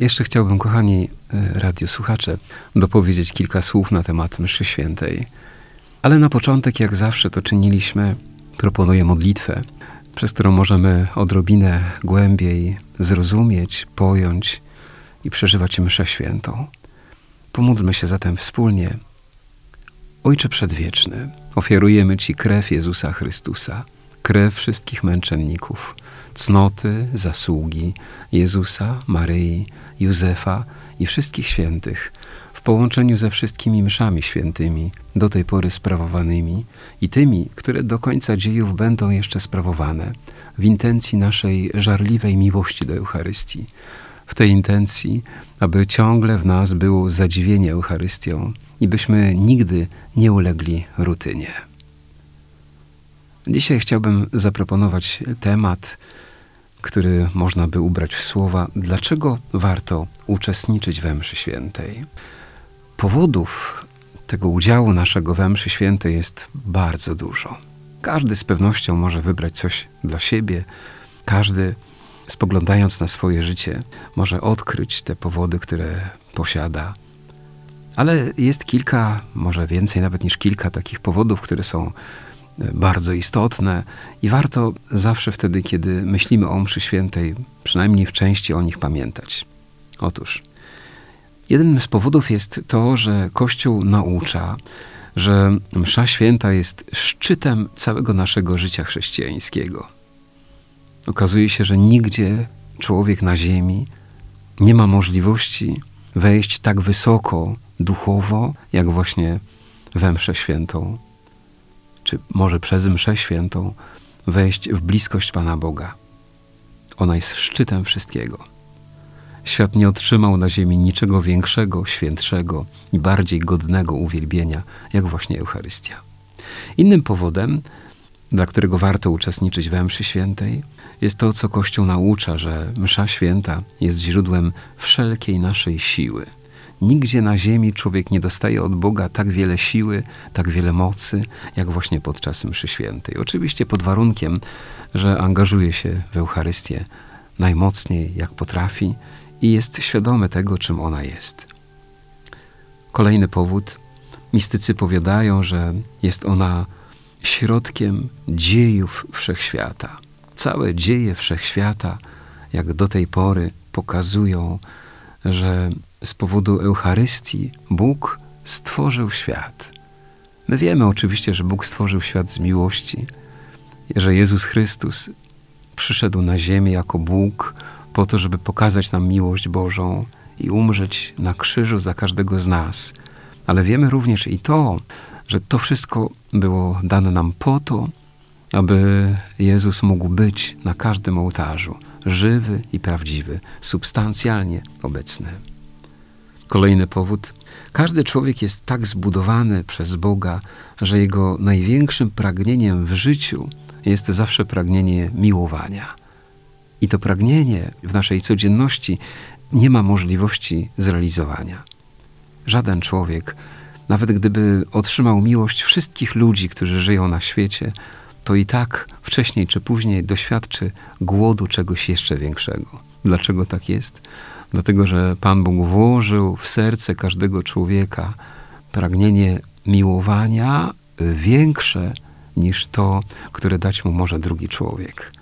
Jeszcze chciałbym, kochani e, radiosłuchacze, dopowiedzieć kilka słów na temat mszy świętej. Ale na początek, jak zawsze to czyniliśmy, proponuję modlitwę, przez którą możemy odrobinę głębiej zrozumieć, pojąć i przeżywać mszę świętą. Pomódlmy się zatem wspólnie. Ojcze Przedwieczny, ofiarujemy Ci krew Jezusa Chrystusa, krew wszystkich męczenników, cnoty, zasługi Jezusa, Maryi, Józefa i wszystkich świętych w połączeniu ze wszystkimi mszami świętymi, do tej pory sprawowanymi i tymi, które do końca dziejów będą jeszcze sprawowane, w intencji naszej żarliwej miłości do Eucharystii. W tej intencji, aby ciągle w nas było zadziwienie Eucharystią i byśmy nigdy nie ulegli rutynie. Dzisiaj chciałbym zaproponować temat, który można by ubrać w słowa, dlaczego warto uczestniczyć we mszy świętej. Powodów tego udziału naszego we mszy świętej jest bardzo dużo. Każdy z pewnością może wybrać coś dla siebie, każdy spoglądając na swoje życie może odkryć te powody, które posiada. Ale jest kilka, może więcej nawet niż kilka takich powodów, które są bardzo istotne i warto zawsze wtedy, kiedy myślimy o mszy świętej, przynajmniej w części o nich pamiętać. Otóż, jeden z powodów jest to, że Kościół naucza, że msza święta jest szczytem całego naszego życia chrześcijańskiego. Okazuje się, że nigdzie człowiek na ziemi nie ma możliwości wejść tak wysoko duchowo, jak właśnie we mszę świętą czy może przez mszę świętą, wejść w bliskość Pana Boga. Ona jest szczytem wszystkiego. Świat nie otrzymał na ziemi niczego większego, świętszego i bardziej godnego uwielbienia, jak właśnie Eucharystia. Innym powodem, dla którego warto uczestniczyć we mszy świętej, jest to, co Kościół naucza, że msza święta jest źródłem wszelkiej naszej siły – Nigdzie na ziemi człowiek nie dostaje od Boga tak wiele siły, tak wiele mocy, jak właśnie podczas mszy świętej. Oczywiście pod warunkiem, że angażuje się w Eucharystię najmocniej, jak potrafi i jest świadomy tego, czym ona jest. Kolejny powód. Mistycy powiadają, że jest ona środkiem dziejów wszechświata. Całe dzieje wszechświata, jak do tej pory, pokazują, że z powodu Eucharystii Bóg stworzył świat. My wiemy oczywiście, że Bóg stworzył świat z miłości, że Jezus Chrystus przyszedł na ziemię jako Bóg po to, żeby pokazać nam miłość Bożą i umrzeć na krzyżu za każdego z nas. Ale wiemy również i to, że to wszystko było dane nam po to, aby Jezus mógł być na każdym ołtarzu, żywy i prawdziwy, substancjalnie obecny. Kolejny powód. Każdy człowiek jest tak zbudowany przez Boga, że jego największym pragnieniem w życiu jest zawsze pragnienie miłowania. I to pragnienie w naszej codzienności nie ma możliwości zrealizowania. Żaden człowiek, nawet gdyby otrzymał miłość wszystkich ludzi, którzy żyją na świecie, to i tak wcześniej czy później doświadczy głodu czegoś jeszcze większego. Dlaczego tak jest? Dlatego że Pan Bóg włożył w serce każdego człowieka pragnienie miłowania większe niż to, które dać mu może drugi człowiek.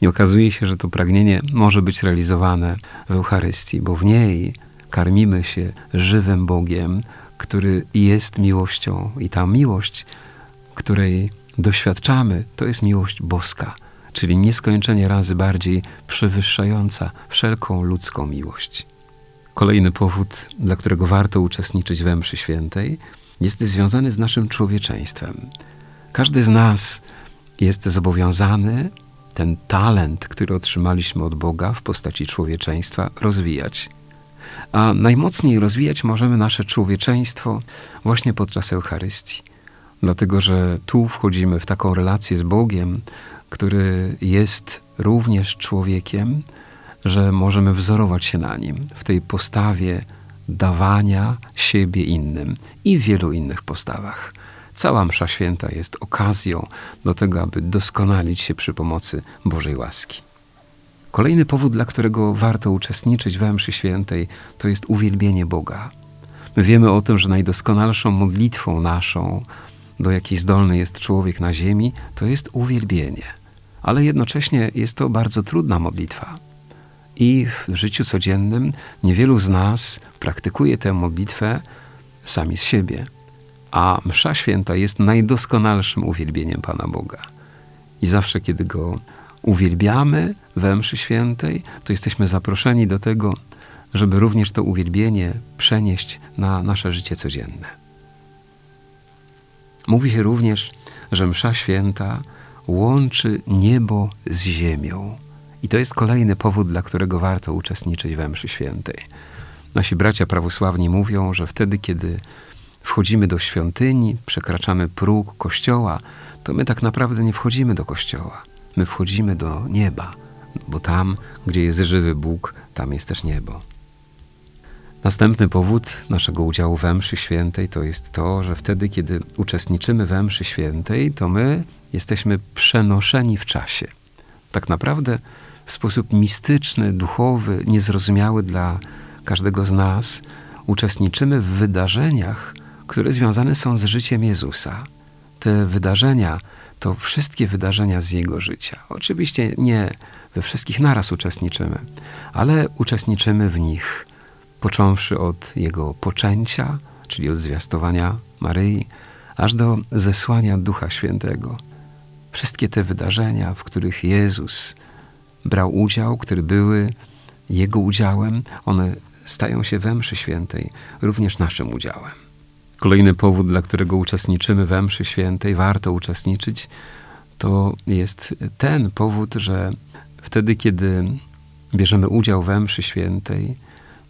I okazuje się, że to pragnienie może być realizowane w Eucharystii, bo w niej karmimy się żywym Bogiem, który jest miłością, i ta miłość, której doświadczamy, to jest miłość boska czyli nieskończenie razy bardziej przewyższająca wszelką ludzką miłość. Kolejny powód, dla którego warto uczestniczyć we mszy świętej, jest związany z naszym człowieczeństwem. Każdy z nas jest zobowiązany ten talent, który otrzymaliśmy od Boga w postaci człowieczeństwa, rozwijać. A najmocniej rozwijać możemy nasze człowieczeństwo właśnie podczas Eucharystii. Dlatego, że tu wchodzimy w taką relację z Bogiem, który jest również człowiekiem, że możemy wzorować się na nim w tej postawie dawania siebie innym i w wielu innych postawach. Cała Msza Święta jest okazją do tego, aby doskonalić się przy pomocy Bożej łaski. Kolejny powód, dla którego warto uczestniczyć we Mszy Świętej, to jest uwielbienie Boga. My wiemy o tym, że najdoskonalszą modlitwą naszą, do jakiej zdolny jest człowiek na ziemi, to jest uwielbienie. Ale jednocześnie jest to bardzo trudna modlitwa. I w życiu codziennym niewielu z nas praktykuje tę modlitwę sami z siebie. A Msza Święta jest najdoskonalszym uwielbieniem Pana Boga. I zawsze, kiedy Go uwielbiamy we Mszy Świętej, to jesteśmy zaproszeni do tego, żeby również to uwielbienie przenieść na nasze życie codzienne. Mówi się również, że Msza Święta łączy niebo z ziemią. I to jest kolejny powód, dla którego warto uczestniczyć we Mszy Świętej. Nasi bracia prawosławni mówią, że wtedy, kiedy wchodzimy do świątyni, przekraczamy próg kościoła, to my tak naprawdę nie wchodzimy do kościoła. My wchodzimy do nieba, bo tam, gdzie jest żywy Bóg, tam jest też niebo. Następny powód naszego udziału we mszy świętej to jest to, że wtedy, kiedy uczestniczymy we mszy świętej, to my jesteśmy przenoszeni w czasie. Tak naprawdę w sposób mistyczny, duchowy, niezrozumiały dla każdego z nas uczestniczymy w wydarzeniach, które związane są z życiem Jezusa. Te wydarzenia to wszystkie wydarzenia z Jego życia. Oczywiście nie we wszystkich naraz uczestniczymy, ale uczestniczymy w nich, począwszy od Jego poczęcia, czyli od zwiastowania Maryi, aż do zesłania Ducha Świętego. Wszystkie te wydarzenia, w których Jezus brał udział, które były Jego udziałem, one stają się we mszy świętej również naszym udziałem. Kolejny powód, dla którego uczestniczymy we mszy świętej, warto uczestniczyć, to jest ten powód, że wtedy, kiedy bierzemy udział we mszy świętej,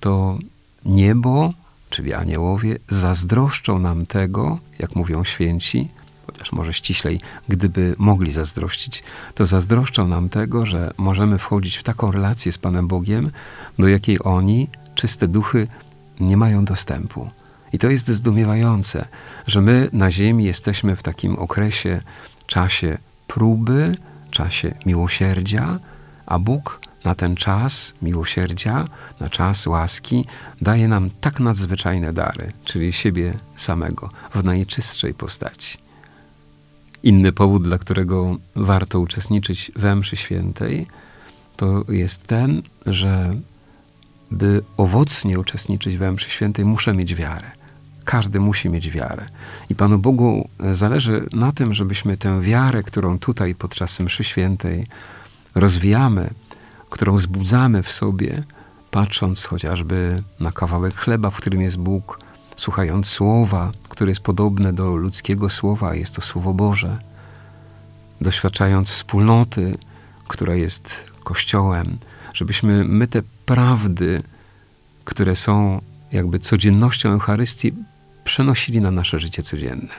to niebo, czyli aniołowie, zazdroszczą nam tego, jak mówią święci, chociaż może ściślej, gdyby mogli zazdrościć, to zazdroszczą nam tego, że możemy wchodzić w taką relację z Panem Bogiem, do jakiej oni, czyste duchy, nie mają dostępu. I to jest zdumiewające, że my na Ziemi jesteśmy w takim okresie, czasie próby, czasie miłosierdzia, a Bóg na ten czas miłosierdzia, na czas łaski, daje nam tak nadzwyczajne dary, czyli siebie samego w najczystszej postaci. Inny powód, dla którego warto uczestniczyć we mszy świętej, to jest ten, że by owocnie uczestniczyć we mszy świętej, muszę mieć wiarę. Każdy musi mieć wiarę. I Panu Bogu zależy na tym, żebyśmy tę wiarę, którą tutaj podczas mszy świętej rozwijamy, którą wzbudzamy w sobie, patrząc chociażby na kawałek chleba, w którym jest Bóg, słuchając słowa, które jest podobne do ludzkiego słowa, jest to Słowo Boże, doświadczając wspólnoty, która jest Kościołem, żebyśmy my te prawdy, które są jakby codziennością Eucharystii, przenosili na nasze życie codzienne.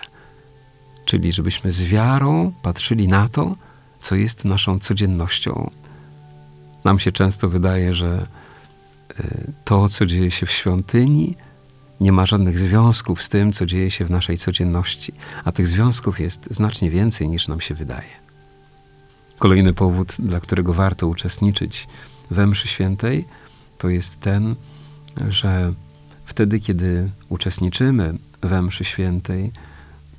Czyli żebyśmy z wiarą patrzyli na to, co jest naszą codziennością. Nam się często wydaje, że y, to, co dzieje się w świątyni, nie ma żadnych związków z tym, co dzieje się w naszej codzienności, a tych związków jest znacznie więcej niż nam się wydaje. Kolejny powód, dla którego warto uczestniczyć we mszy świętej, to jest ten, że wtedy, kiedy uczestniczymy we mszy świętej,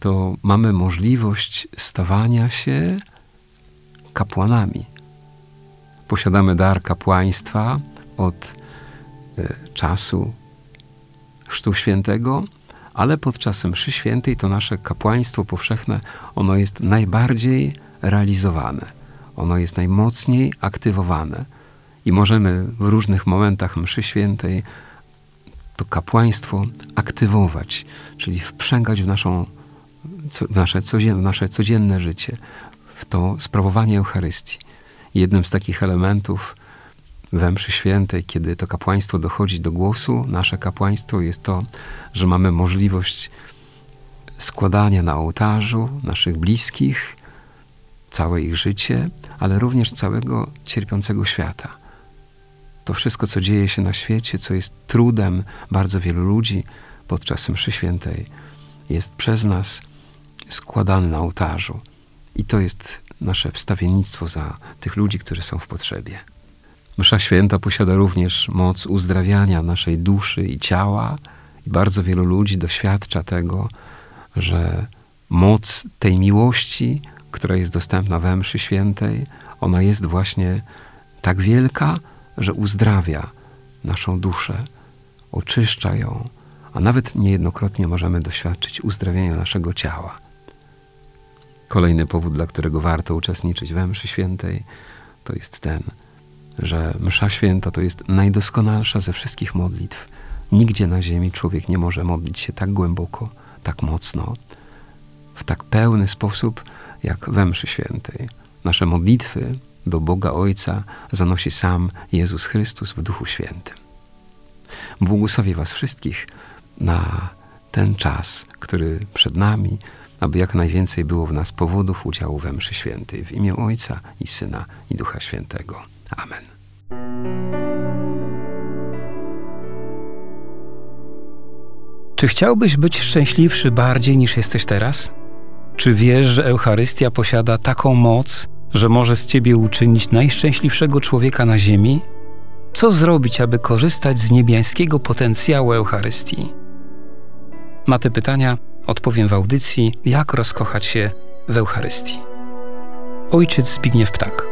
to mamy możliwość stawania się kapłanami. Posiadamy dar kapłaństwa od y, czasu Chrztu Świętego, ale podczas mszy świętej to nasze kapłaństwo powszechne, ono jest najbardziej realizowane. Ono jest najmocniej aktywowane i możemy w różnych momentach mszy świętej to kapłaństwo aktywować, czyli wprzęgać w, naszą, w, nasze, codzienne, w nasze codzienne życie, w to sprawowanie Eucharystii. Jednym z takich elementów we mszy świętej, kiedy to kapłaństwo dochodzi do głosu, nasze kapłaństwo jest to, że mamy możliwość składania na ołtarzu naszych bliskich, całe ich życie, ale również całego cierpiącego świata. To wszystko, co dzieje się na świecie, co jest trudem bardzo wielu ludzi podczas mszy świętej, jest przez nas składane na ołtarzu. I to jest nasze wstawiennictwo za tych ludzi, którzy są w potrzebie. Msza święta posiada również moc uzdrawiania naszej duszy i ciała, i bardzo wielu ludzi doświadcza tego, że moc tej miłości, która jest dostępna we mszy świętej, ona jest właśnie tak wielka, że uzdrawia naszą duszę, oczyszcza ją, a nawet niejednokrotnie możemy doświadczyć uzdrawienia naszego ciała. Kolejny powód, dla którego warto uczestniczyć we mszy świętej, to jest ten, że msza święta to jest najdoskonalsza ze wszystkich modlitw. Nigdzie na ziemi człowiek nie może modlić się tak głęboko, tak mocno, w tak pełny sposób, jak we mszy świętej. Nasze modlitwy do Boga Ojca zanosi sam Jezus Chrystus w Duchu Świętym. Błogosławię Was wszystkich na ten czas, który przed nami, aby jak najwięcej było w nas powodów udziału we mszy świętej. W imię Ojca i Syna i Ducha Świętego. Amen. Czy chciałbyś być szczęśliwszy bardziej niż jesteś teraz? Czy wiesz, że Eucharystia posiada taką moc, że może z ciebie uczynić najszczęśliwszego człowieka na ziemi? Co zrobić, aby korzystać z niebiańskiego potencjału Eucharystii? Na te pytania odpowiem w audycji Jak rozkochać się w Eucharystii. Ojciec Zbigniew Ptak.